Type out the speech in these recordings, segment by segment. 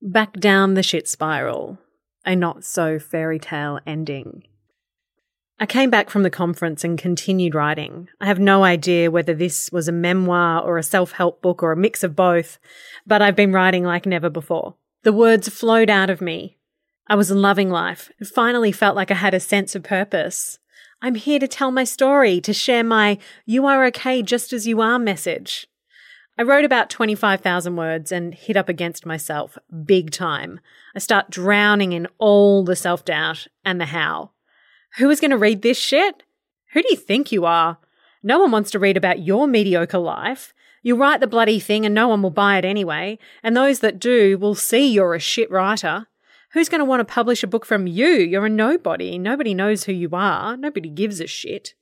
Back down the shit spiral. A not so fairy tale ending. I came back from the conference and continued writing. I have no idea whether this was a memoir or a self help book or a mix of both, but I've been writing like never before. The words flowed out of me. I was loving life. It finally felt like I had a sense of purpose. I'm here to tell my story, to share my you are okay just as you are message. I wrote about 25,000 words and hit up against myself big time. I start drowning in all the self doubt and the how. Who is going to read this shit? Who do you think you are? No one wants to read about your mediocre life. You write the bloody thing and no one will buy it anyway, and those that do will see you're a shit writer. Who's going to want to publish a book from you? You're a nobody. Nobody knows who you are. Nobody gives a shit.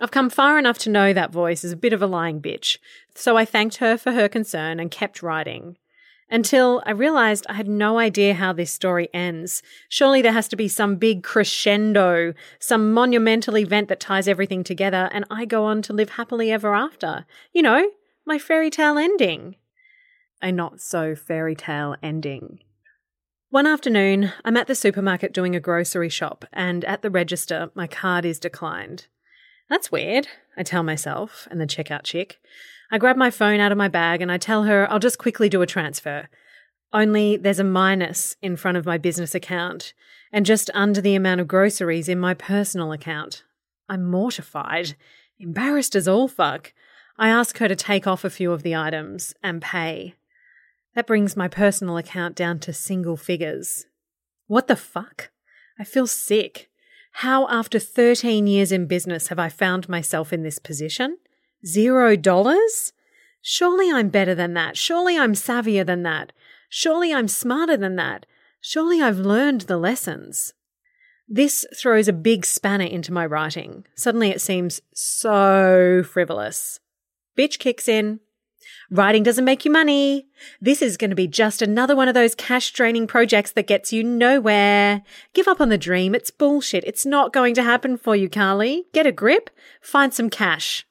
I've come far enough to know that voice is a bit of a lying bitch, so I thanked her for her concern and kept writing. Until I realized I had no idea how this story ends. Surely there has to be some big crescendo, some monumental event that ties everything together, and I go on to live happily ever after. You know, my fairy tale ending. A not so fairy tale ending. One afternoon, I'm at the supermarket doing a grocery shop, and at the register, my card is declined. That's weird, I tell myself and the checkout chick. I grab my phone out of my bag and I tell her I'll just quickly do a transfer. Only there's a minus in front of my business account and just under the amount of groceries in my personal account. I'm mortified, embarrassed as all fuck. I ask her to take off a few of the items and pay. That brings my personal account down to single figures. What the fuck? I feel sick. How, after 13 years in business, have I found myself in this position? Zero dollars? Surely I'm better than that. Surely I'm savvier than that. Surely I'm smarter than that. Surely I've learned the lessons. This throws a big spanner into my writing. Suddenly it seems so frivolous. Bitch kicks in. Writing doesn't make you money. This is going to be just another one of those cash draining projects that gets you nowhere. Give up on the dream. It's bullshit. It's not going to happen for you, Carly. Get a grip. Find some cash.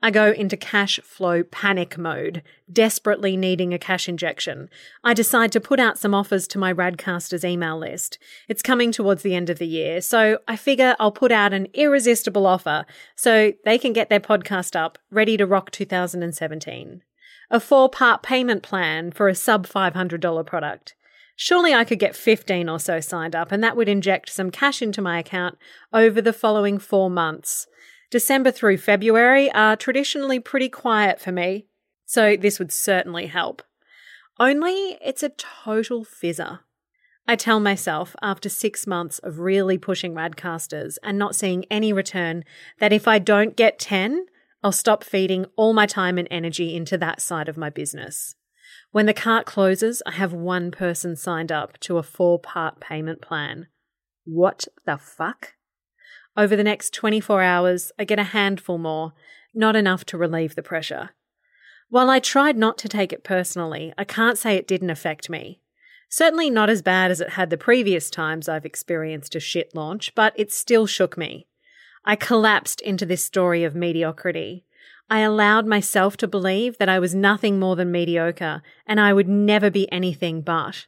I go into cash flow panic mode, desperately needing a cash injection. I decide to put out some offers to my Radcasters email list. It's coming towards the end of the year, so I figure I'll put out an irresistible offer so they can get their podcast up, ready to rock 2017. A four part payment plan for a sub $500 product. Surely I could get 15 or so signed up, and that would inject some cash into my account over the following four months. December through February are traditionally pretty quiet for me, so this would certainly help. Only it's a total fizzer. I tell myself after six months of really pushing Radcasters and not seeing any return that if I don't get 10, I'll stop feeding all my time and energy into that side of my business. When the cart closes, I have one person signed up to a four part payment plan. What the fuck? Over the next 24 hours, I get a handful more, not enough to relieve the pressure. While I tried not to take it personally, I can't say it didn't affect me. Certainly not as bad as it had the previous times I've experienced a shit launch, but it still shook me. I collapsed into this story of mediocrity. I allowed myself to believe that I was nothing more than mediocre and I would never be anything but.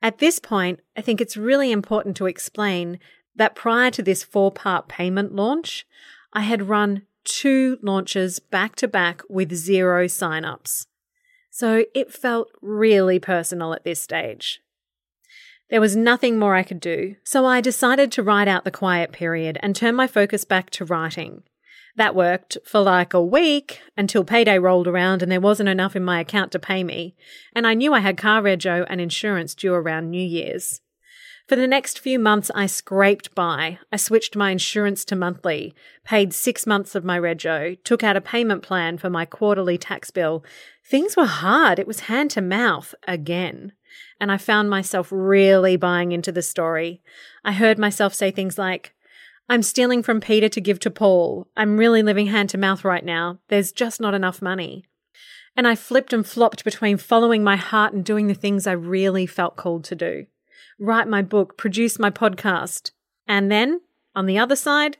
At this point, I think it's really important to explain that prior to this four part payment launch, I had run two launches back to back with zero signups. So it felt really personal at this stage. There was nothing more I could do, so I decided to ride out the quiet period and turn my focus back to writing. That worked for like a week until payday rolled around and there wasn't enough in my account to pay me, and I knew I had car rego and insurance due around New Year's. For the next few months, I scraped by. I switched my insurance to monthly, paid six months of my rego, took out a payment plan for my quarterly tax bill. Things were hard. It was hand to mouth again. And I found myself really buying into the story. I heard myself say things like, I'm stealing from Peter to give to Paul. I'm really living hand to mouth right now. There's just not enough money. And I flipped and flopped between following my heart and doing the things I really felt called to do write my book, produce my podcast. And then, on the other side,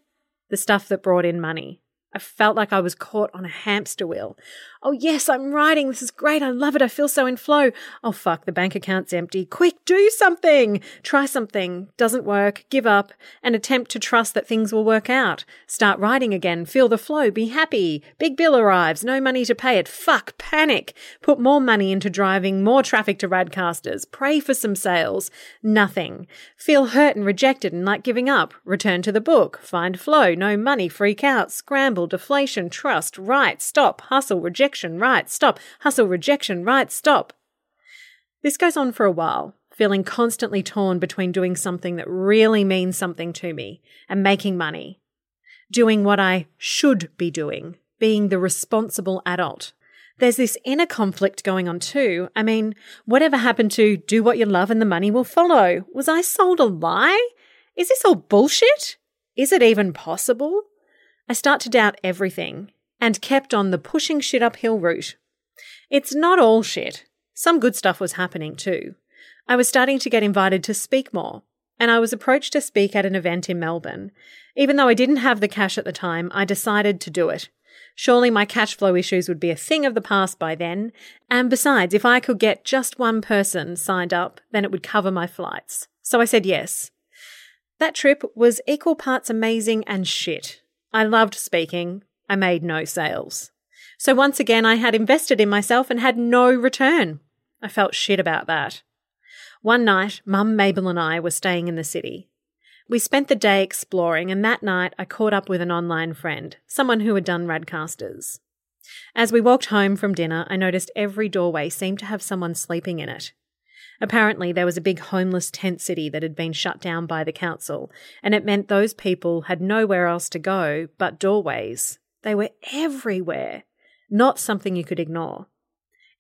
the stuff that brought in money. I felt like I was caught on a hamster wheel. Oh, yes, I'm writing. This is great. I love it. I feel so in flow. Oh, fuck, the bank account's empty. Quick, do something. Try something. Doesn't work. Give up and attempt to trust that things will work out. Start writing again. Feel the flow. Be happy. Big bill arrives. No money to pay it. Fuck, panic. Put more money into driving more traffic to Radcasters. Pray for some sales. Nothing. Feel hurt and rejected and like giving up. Return to the book. Find flow. No money. Freak out. Scramble. Deflation. Trust. Write. Stop. Hustle. Rejection. Right. Stop. Hustle. Rejection. Right. Stop. This goes on for a while, feeling constantly torn between doing something that really means something to me and making money, doing what I should be doing, being the responsible adult. There's this inner conflict going on too. I mean, whatever happened to do what you love and the money will follow? Was I sold a lie? Is this all bullshit? Is it even possible? I start to doubt everything and kept on the pushing shit uphill route. It's not all shit. Some good stuff was happening too. I was starting to get invited to speak more, and I was approached to speak at an event in Melbourne. Even though I didn't have the cash at the time, I decided to do it. Surely my cash flow issues would be a thing of the past by then, and besides, if I could get just one person signed up, then it would cover my flights. So I said yes. That trip was equal parts amazing and shit. I loved speaking. I made no sales. So once again, I had invested in myself and had no return. I felt shit about that. One night, Mum, Mabel, and I were staying in the city. We spent the day exploring, and that night I caught up with an online friend, someone who had done Radcasters. As we walked home from dinner, I noticed every doorway seemed to have someone sleeping in it. Apparently, there was a big homeless tent city that had been shut down by the council, and it meant those people had nowhere else to go but doorways. They were everywhere, not something you could ignore.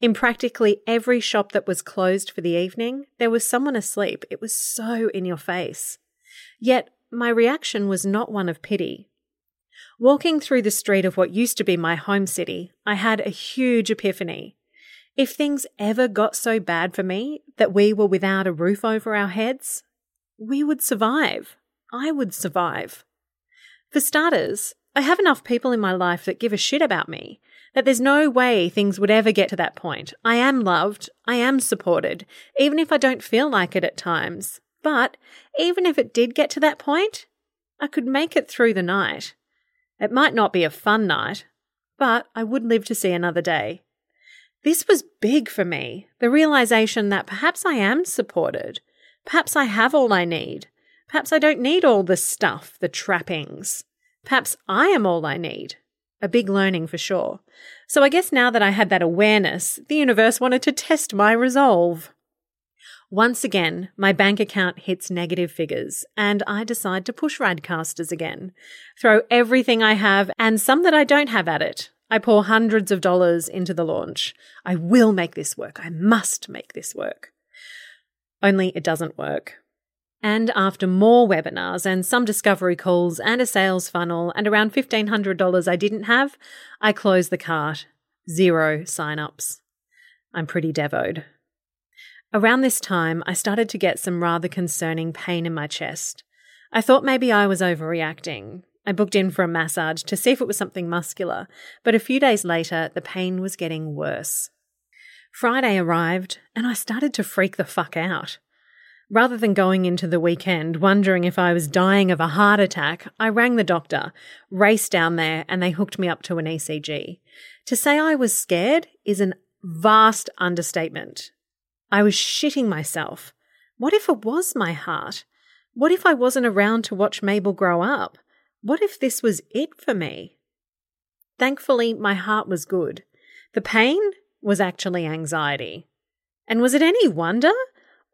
In practically every shop that was closed for the evening, there was someone asleep. It was so in your face. Yet my reaction was not one of pity. Walking through the street of what used to be my home city, I had a huge epiphany. If things ever got so bad for me that we were without a roof over our heads, we would survive. I would survive. For starters, I have enough people in my life that give a shit about me that there's no way things would ever get to that point. I am loved, I am supported, even if I don't feel like it at times. But even if it did get to that point, I could make it through the night. It might not be a fun night, but I would live to see another day. This was big for me the realization that perhaps I am supported. Perhaps I have all I need. Perhaps I don't need all the stuff, the trappings. Perhaps I am all I need. A big learning for sure. So I guess now that I had that awareness, the universe wanted to test my resolve. Once again, my bank account hits negative figures, and I decide to push Radcasters again. Throw everything I have and some that I don't have at it. I pour hundreds of dollars into the launch. I will make this work. I must make this work. Only it doesn't work. And after more webinars and some discovery calls and a sales funnel and around $1,500 I didn't have, I closed the cart. Zero sign-ups. I'm pretty devoed. Around this time, I started to get some rather concerning pain in my chest. I thought maybe I was overreacting. I booked in for a massage to see if it was something muscular, but a few days later, the pain was getting worse. Friday arrived, and I started to freak the fuck out. Rather than going into the weekend wondering if I was dying of a heart attack, I rang the doctor, raced down there, and they hooked me up to an ECG. To say I was scared is an vast understatement. I was shitting myself. What if it was my heart? What if I wasn't around to watch Mabel grow up? What if this was it for me? Thankfully, my heart was good. The pain was actually anxiety. And was it any wonder?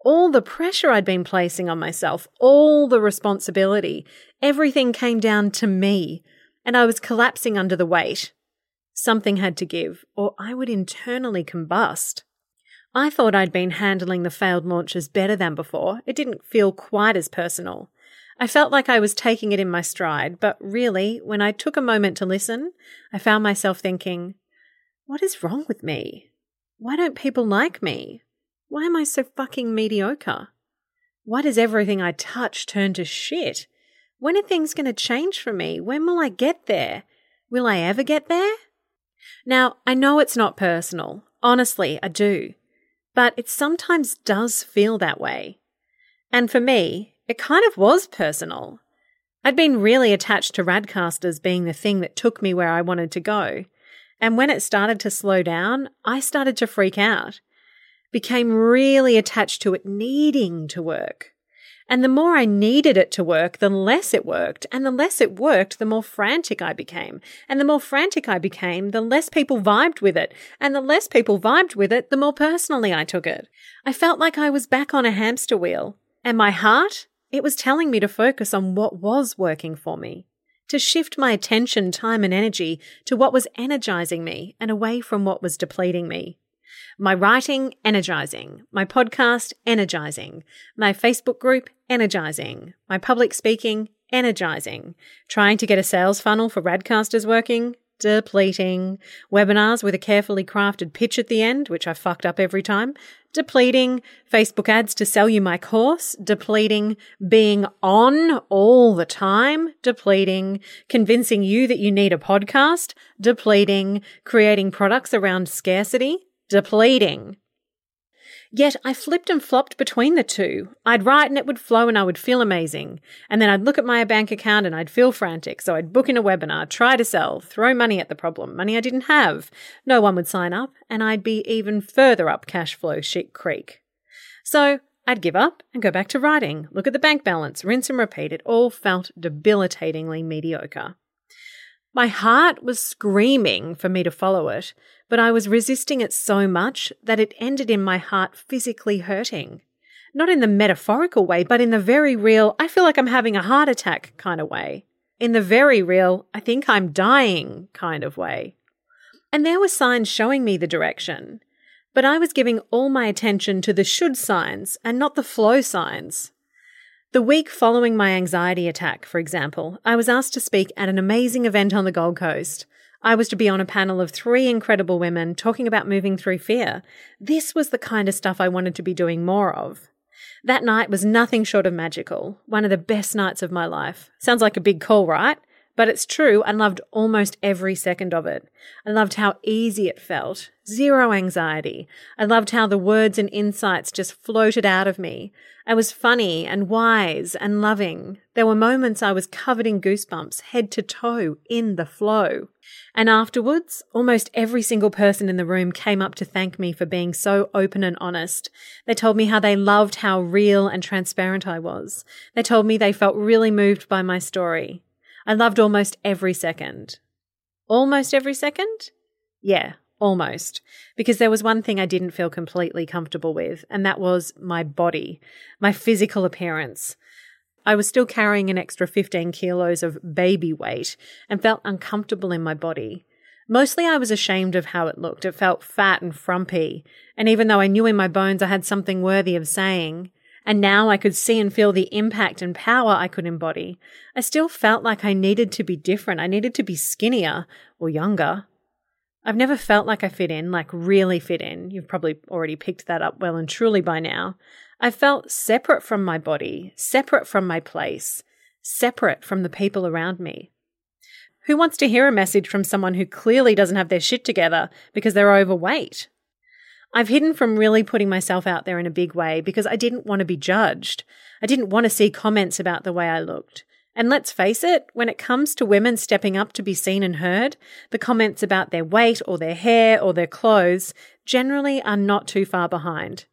All the pressure I'd been placing on myself, all the responsibility, everything came down to me, and I was collapsing under the weight. Something had to give, or I would internally combust. I thought I'd been handling the failed launches better than before. It didn't feel quite as personal. I felt like I was taking it in my stride, but really, when I took a moment to listen, I found myself thinking, what is wrong with me? Why don't people like me? Why am I so fucking mediocre? Why does everything I touch turn to shit? When are things going to change for me? When will I get there? Will I ever get there? Now, I know it's not personal. Honestly, I do. But it sometimes does feel that way. And for me, it kind of was personal. I'd been really attached to Radcasters being the thing that took me where I wanted to go. And when it started to slow down, I started to freak out. Became really attached to it needing to work. And the more I needed it to work, the less it worked. And the less it worked, the more frantic I became. And the more frantic I became, the less people vibed with it. And the less people vibed with it, the more personally I took it. I felt like I was back on a hamster wheel. And my heart, it was telling me to focus on what was working for me. To shift my attention, time, and energy to what was energizing me and away from what was depleting me. My writing, energizing. My podcast, energizing. My Facebook group, energizing. My public speaking, energizing. Trying to get a sales funnel for Radcasters working, depleting. Webinars with a carefully crafted pitch at the end, which I fucked up every time, depleting. Facebook ads to sell you my course, depleting. Being on all the time, depleting. Convincing you that you need a podcast, depleting. Creating products around scarcity, depleting. Yet I flipped and flopped between the two. I'd write and it would flow and I would feel amazing. And then I'd look at my bank account and I'd feel frantic. So I'd book in a webinar, try to sell, throw money at the problem, money I didn't have. No one would sign up and I'd be even further up cash flow shit creek. So I'd give up and go back to writing, look at the bank balance, rinse and repeat. It all felt debilitatingly mediocre. My heart was screaming for me to follow it, but I was resisting it so much that it ended in my heart physically hurting. Not in the metaphorical way, but in the very real, I feel like I'm having a heart attack kind of way. In the very real, I think I'm dying kind of way. And there were signs showing me the direction, but I was giving all my attention to the should signs and not the flow signs. The week following my anxiety attack, for example, I was asked to speak at an amazing event on the Gold Coast. I was to be on a panel of three incredible women talking about moving through fear. This was the kind of stuff I wanted to be doing more of. That night was nothing short of magical, one of the best nights of my life. Sounds like a big call, right? But it's true, I loved almost every second of it. I loved how easy it felt, zero anxiety. I loved how the words and insights just floated out of me. I was funny and wise and loving. There were moments I was covered in goosebumps, head to toe, in the flow. And afterwards, almost every single person in the room came up to thank me for being so open and honest. They told me how they loved how real and transparent I was. They told me they felt really moved by my story. I loved almost every second. Almost every second? Yeah, almost. Because there was one thing I didn't feel completely comfortable with, and that was my body, my physical appearance. I was still carrying an extra 15 kilos of baby weight and felt uncomfortable in my body. Mostly I was ashamed of how it looked. It felt fat and frumpy. And even though I knew in my bones I had something worthy of saying, and now I could see and feel the impact and power I could embody. I still felt like I needed to be different. I needed to be skinnier or younger. I've never felt like I fit in, like really fit in. You've probably already picked that up well and truly by now. I felt separate from my body, separate from my place, separate from the people around me. Who wants to hear a message from someone who clearly doesn't have their shit together because they're overweight? I've hidden from really putting myself out there in a big way because I didn't want to be judged. I didn't want to see comments about the way I looked. And let's face it, when it comes to women stepping up to be seen and heard, the comments about their weight or their hair or their clothes generally are not too far behind.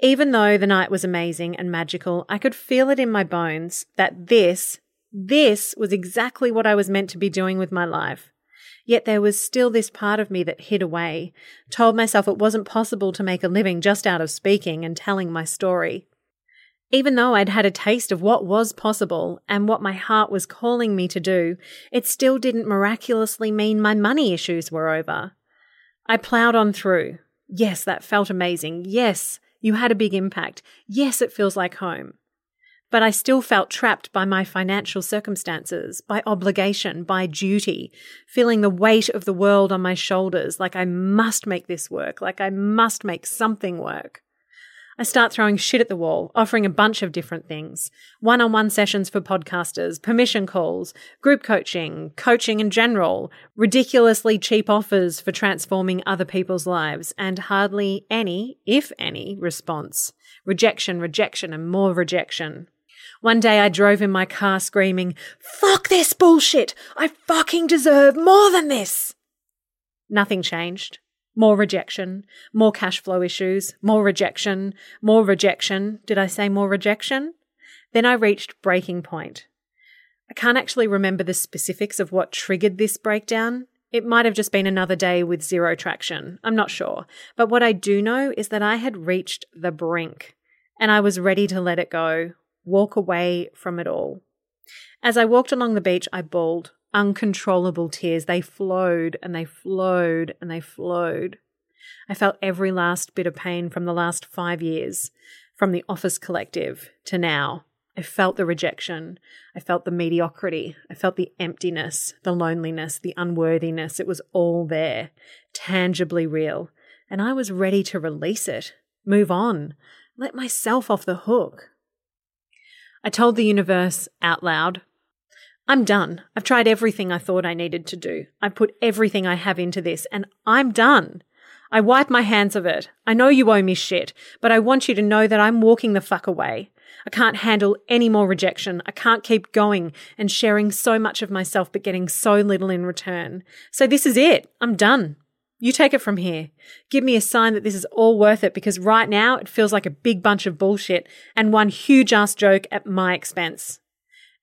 Even though the night was amazing and magical, I could feel it in my bones that this, this was exactly what I was meant to be doing with my life. Yet there was still this part of me that hid away, told myself it wasn't possible to make a living just out of speaking and telling my story. Even though I'd had a taste of what was possible and what my heart was calling me to do, it still didn't miraculously mean my money issues were over. I ploughed on through. Yes, that felt amazing. Yes, you had a big impact. Yes, it feels like home. But I still felt trapped by my financial circumstances, by obligation, by duty, feeling the weight of the world on my shoulders, like I must make this work, like I must make something work. I start throwing shit at the wall, offering a bunch of different things one on one sessions for podcasters, permission calls, group coaching, coaching in general, ridiculously cheap offers for transforming other people's lives, and hardly any, if any, response. Rejection, rejection, and more rejection. One day I drove in my car screaming, Fuck this bullshit! I fucking deserve more than this! Nothing changed. More rejection, more cash flow issues, more rejection, more rejection. Did I say more rejection? Then I reached breaking point. I can't actually remember the specifics of what triggered this breakdown. It might have just been another day with zero traction. I'm not sure. But what I do know is that I had reached the brink and I was ready to let it go, walk away from it all. As I walked along the beach, I bawled uncontrollable tears. They flowed and they flowed and they flowed. I felt every last bit of pain from the last five years, from the office collective to now. I felt the rejection. I felt the mediocrity. I felt the emptiness, the loneliness, the unworthiness. It was all there, tangibly real. And I was ready to release it, move on, let myself off the hook. I told the universe out loud, I'm done. I've tried everything I thought I needed to do. I've put everything I have into this, and I'm done. I wipe my hands of it. I know you owe me shit, but I want you to know that I'm walking the fuck away. I can't handle any more rejection. I can't keep going and sharing so much of myself but getting so little in return. So this is it. I'm done. You take it from here. Give me a sign that this is all worth it because right now it feels like a big bunch of bullshit and one huge ass joke at my expense.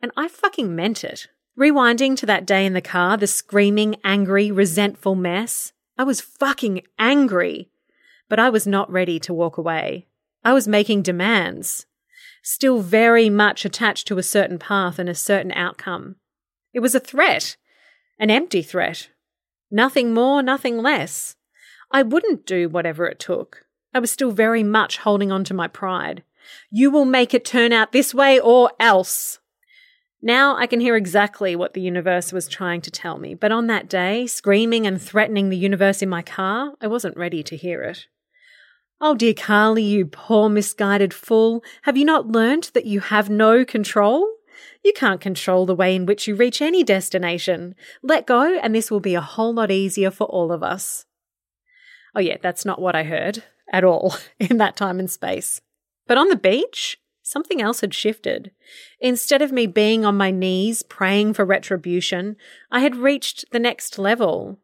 And I fucking meant it. Rewinding to that day in the car, the screaming, angry, resentful mess, I was fucking angry. But I was not ready to walk away. I was making demands, still very much attached to a certain path and a certain outcome. It was a threat, an empty threat. Nothing more, nothing less. I wouldn't do whatever it took. I was still very much holding on to my pride. You will make it turn out this way or else. Now I can hear exactly what the universe was trying to tell me, but on that day, screaming and threatening the universe in my car, I wasn't ready to hear it. Oh, dear Carly, you poor misguided fool, have you not learnt that you have no control? You can't control the way in which you reach any destination. Let go, and this will be a whole lot easier for all of us. Oh, yeah, that's not what I heard at all in that time and space. But on the beach, something else had shifted. Instead of me being on my knees praying for retribution, I had reached the next level.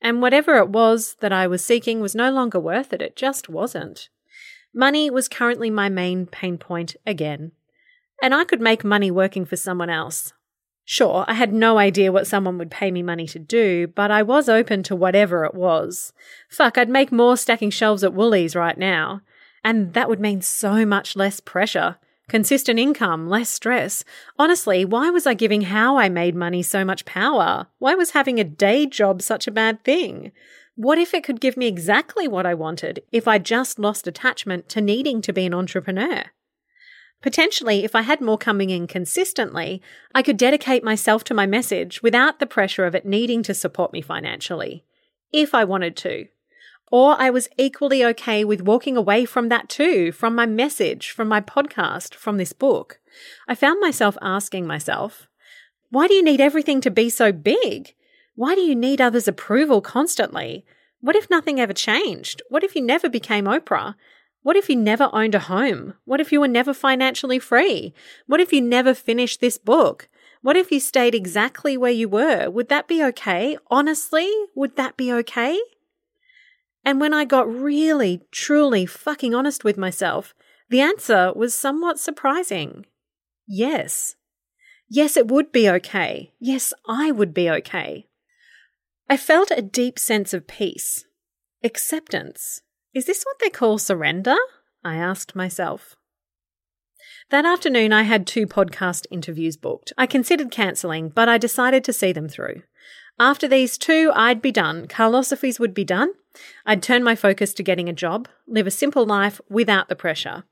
And whatever it was that I was seeking was no longer worth it. It just wasn't. Money was currently my main pain point again. And I could make money working for someone else. Sure, I had no idea what someone would pay me money to do, but I was open to whatever it was. Fuck, I'd make more stacking shelves at Woolies right now. And that would mean so much less pressure, consistent income, less stress. Honestly, why was I giving how I made money so much power? Why was having a day job such a bad thing? What if it could give me exactly what I wanted if I just lost attachment to needing to be an entrepreneur? Potentially, if I had more coming in consistently, I could dedicate myself to my message without the pressure of it needing to support me financially. If I wanted to. Or I was equally okay with walking away from that too, from my message, from my podcast, from this book. I found myself asking myself, why do you need everything to be so big? Why do you need others' approval constantly? What if nothing ever changed? What if you never became Oprah? What if you never owned a home? What if you were never financially free? What if you never finished this book? What if you stayed exactly where you were? Would that be okay? Honestly, would that be okay? And when I got really, truly fucking honest with myself, the answer was somewhat surprising. Yes. Yes, it would be okay. Yes, I would be okay. I felt a deep sense of peace. Acceptance. Is this what they call surrender? I asked myself. That afternoon, I had two podcast interviews booked. I considered cancelling, but I decided to see them through. After these two, I'd be done. Carlosophies would be done, I'd turn my focus to getting a job, live a simple life without the pressure.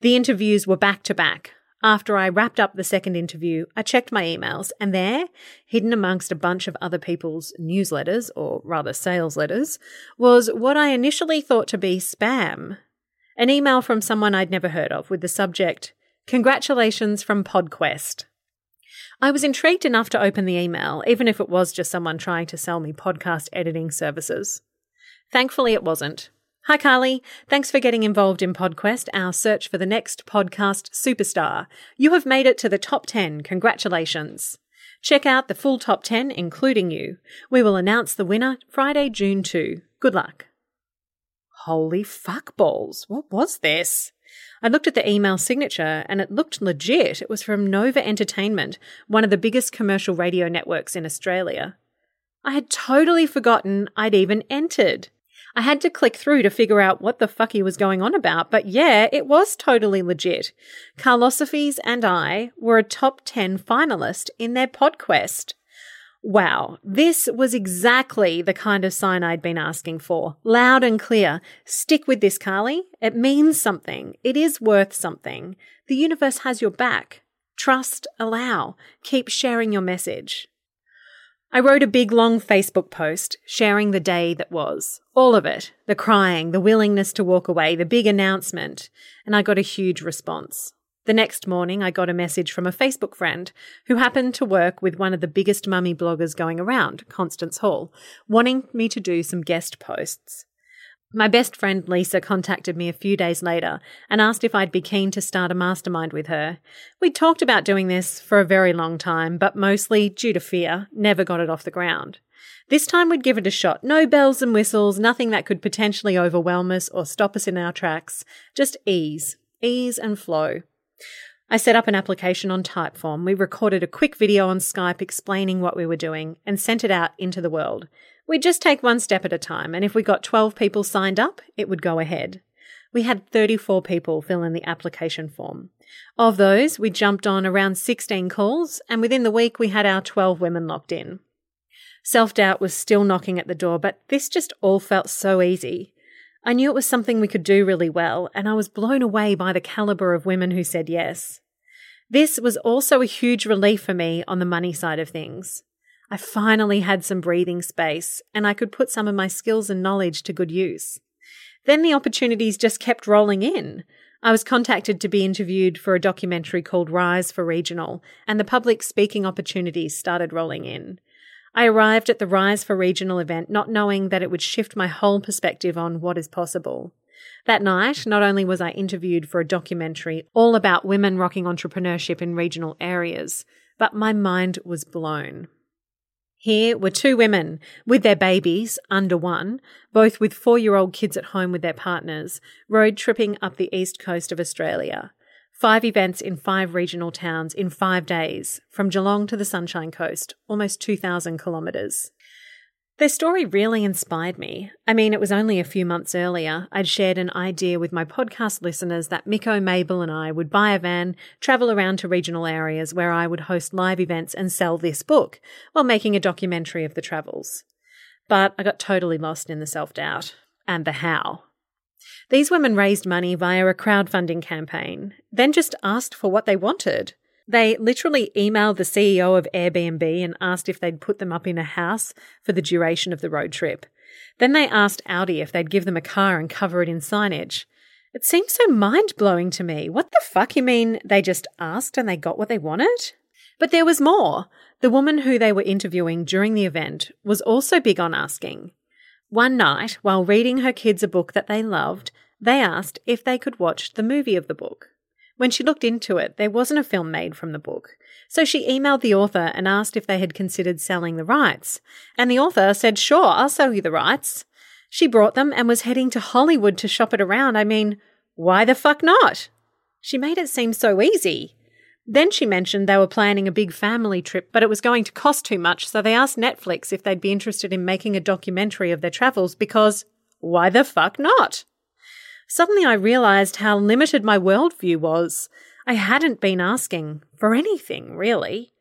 The interviews were back to back. After I wrapped up the second interview, I checked my emails, and there, hidden amongst a bunch of other people's newsletters, or rather sales letters, was what I initially thought to be spam. An email from someone I'd never heard of with the subject, Congratulations from PodQuest. I was intrigued enough to open the email, even if it was just someone trying to sell me podcast editing services. Thankfully, it wasn't. Hi, Carly. Thanks for getting involved in PodQuest, our search for the next podcast superstar. You have made it to the top 10. Congratulations. Check out the full top 10, including you. We will announce the winner Friday, June 2. Good luck. Holy fuck balls. What was this? I looked at the email signature and it looked legit. It was from Nova Entertainment, one of the biggest commercial radio networks in Australia. I had totally forgotten I'd even entered. I had to click through to figure out what the fuck he was going on about, but yeah, it was totally legit. Carlosophies and I were a top 10 finalist in their PodQuest. Wow, this was exactly the kind of sign I'd been asking for. Loud and clear. Stick with this, Carly. It means something. It is worth something. The universe has your back. Trust, allow. Keep sharing your message. I wrote a big long Facebook post sharing the day that was. All of it. The crying, the willingness to walk away, the big announcement. And I got a huge response. The next morning, I got a message from a Facebook friend who happened to work with one of the biggest mummy bloggers going around, Constance Hall, wanting me to do some guest posts. My best friend Lisa contacted me a few days later and asked if I'd be keen to start a mastermind with her. We'd talked about doing this for a very long time, but mostly due to fear, never got it off the ground. This time we'd give it a shot. No bells and whistles, nothing that could potentially overwhelm us or stop us in our tracks. Just ease, ease and flow. I set up an application on Typeform. We recorded a quick video on Skype explaining what we were doing and sent it out into the world. We'd just take one step at a time, and if we got 12 people signed up, it would go ahead. We had 34 people fill in the application form. Of those, we jumped on around 16 calls, and within the week, we had our 12 women locked in. Self doubt was still knocking at the door, but this just all felt so easy. I knew it was something we could do really well, and I was blown away by the caliber of women who said yes. This was also a huge relief for me on the money side of things. I finally had some breathing space, and I could put some of my skills and knowledge to good use. Then the opportunities just kept rolling in. I was contacted to be interviewed for a documentary called Rise for Regional, and the public speaking opportunities started rolling in. I arrived at the Rise for Regional event not knowing that it would shift my whole perspective on what is possible. That night, not only was I interviewed for a documentary all about women rocking entrepreneurship in regional areas, but my mind was blown. Here were two women with their babies, under one, both with four year old kids at home with their partners, road tripping up the east coast of Australia. Five events in five regional towns in five days, from Geelong to the Sunshine Coast, almost 2,000 kilometres. Their story really inspired me. I mean, it was only a few months earlier I'd shared an idea with my podcast listeners that Miko, Mabel, and I would buy a van, travel around to regional areas where I would host live events and sell this book while making a documentary of the travels. But I got totally lost in the self doubt and the how. These women raised money via a crowdfunding campaign, then just asked for what they wanted. They literally emailed the CEO of Airbnb and asked if they'd put them up in a house for the duration of the road trip. Then they asked Audi if they'd give them a car and cover it in signage. It seemed so mind blowing to me. What the fuck you mean they just asked and they got what they wanted? But there was more. The woman who they were interviewing during the event was also big on asking. One night, while reading her kids a book that they loved, they asked if they could watch the movie of the book. When she looked into it, there wasn't a film made from the book. So she emailed the author and asked if they had considered selling the rights. And the author said, Sure, I'll sell you the rights. She brought them and was heading to Hollywood to shop it around. I mean, why the fuck not? She made it seem so easy. Then she mentioned they were planning a big family trip, but it was going to cost too much, so they asked Netflix if they'd be interested in making a documentary of their travels because why the fuck not? Suddenly I realized how limited my worldview was. I hadn't been asking for anything, really.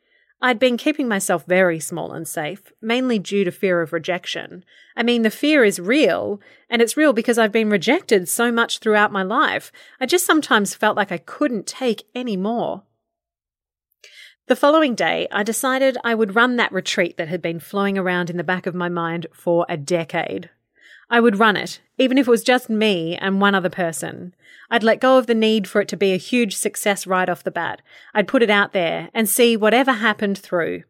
I'd been keeping myself very small and safe, mainly due to fear of rejection. I mean, the fear is real, and it's real because I've been rejected so much throughout my life. I just sometimes felt like I couldn't take any more. The following day, I decided I would run that retreat that had been flowing around in the back of my mind for a decade. I would run it, even if it was just me and one other person. I'd let go of the need for it to be a huge success right off the bat. I'd put it out there and see whatever happened through.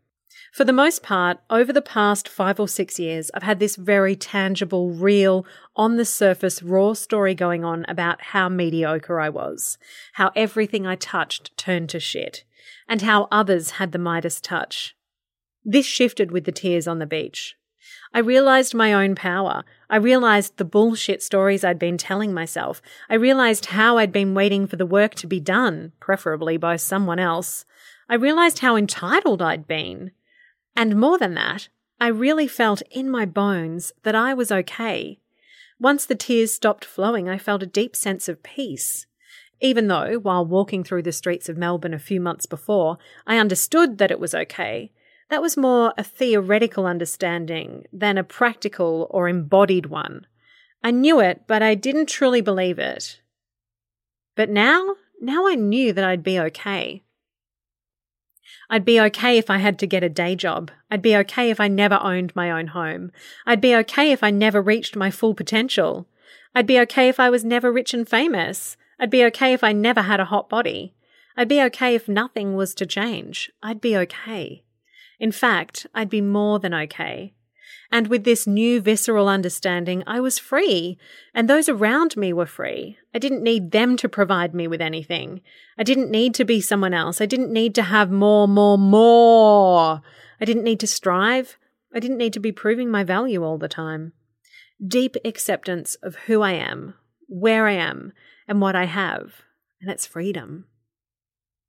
For the most part, over the past five or six years, I've had this very tangible, real, on the surface, raw story going on about how mediocre I was, how everything I touched turned to shit, and how others had the Midas touch. This shifted with the tears on the beach. I realized my own power. I realized the bullshit stories I'd been telling myself. I realized how I'd been waiting for the work to be done, preferably by someone else. I realized how entitled I'd been. And more than that, I really felt in my bones that I was okay. Once the tears stopped flowing, I felt a deep sense of peace. Even though, while walking through the streets of Melbourne a few months before, I understood that it was okay, that was more a theoretical understanding than a practical or embodied one. I knew it, but I didn't truly believe it. But now, now I knew that I'd be okay. I'd be okay if I had to get a day job. I'd be okay if I never owned my own home. I'd be okay if I never reached my full potential. I'd be okay if I was never rich and famous. I'd be okay if I never had a hot body. I'd be okay if nothing was to change. I'd be okay. In fact, I'd be more than okay. And with this new visceral understanding, I was free, and those around me were free. I didn't need them to provide me with anything. I didn't need to be someone else. I didn't need to have more, more, more. I didn't need to strive. I didn't need to be proving my value all the time. Deep acceptance of who I am, where I am, and what I have. And that's freedom.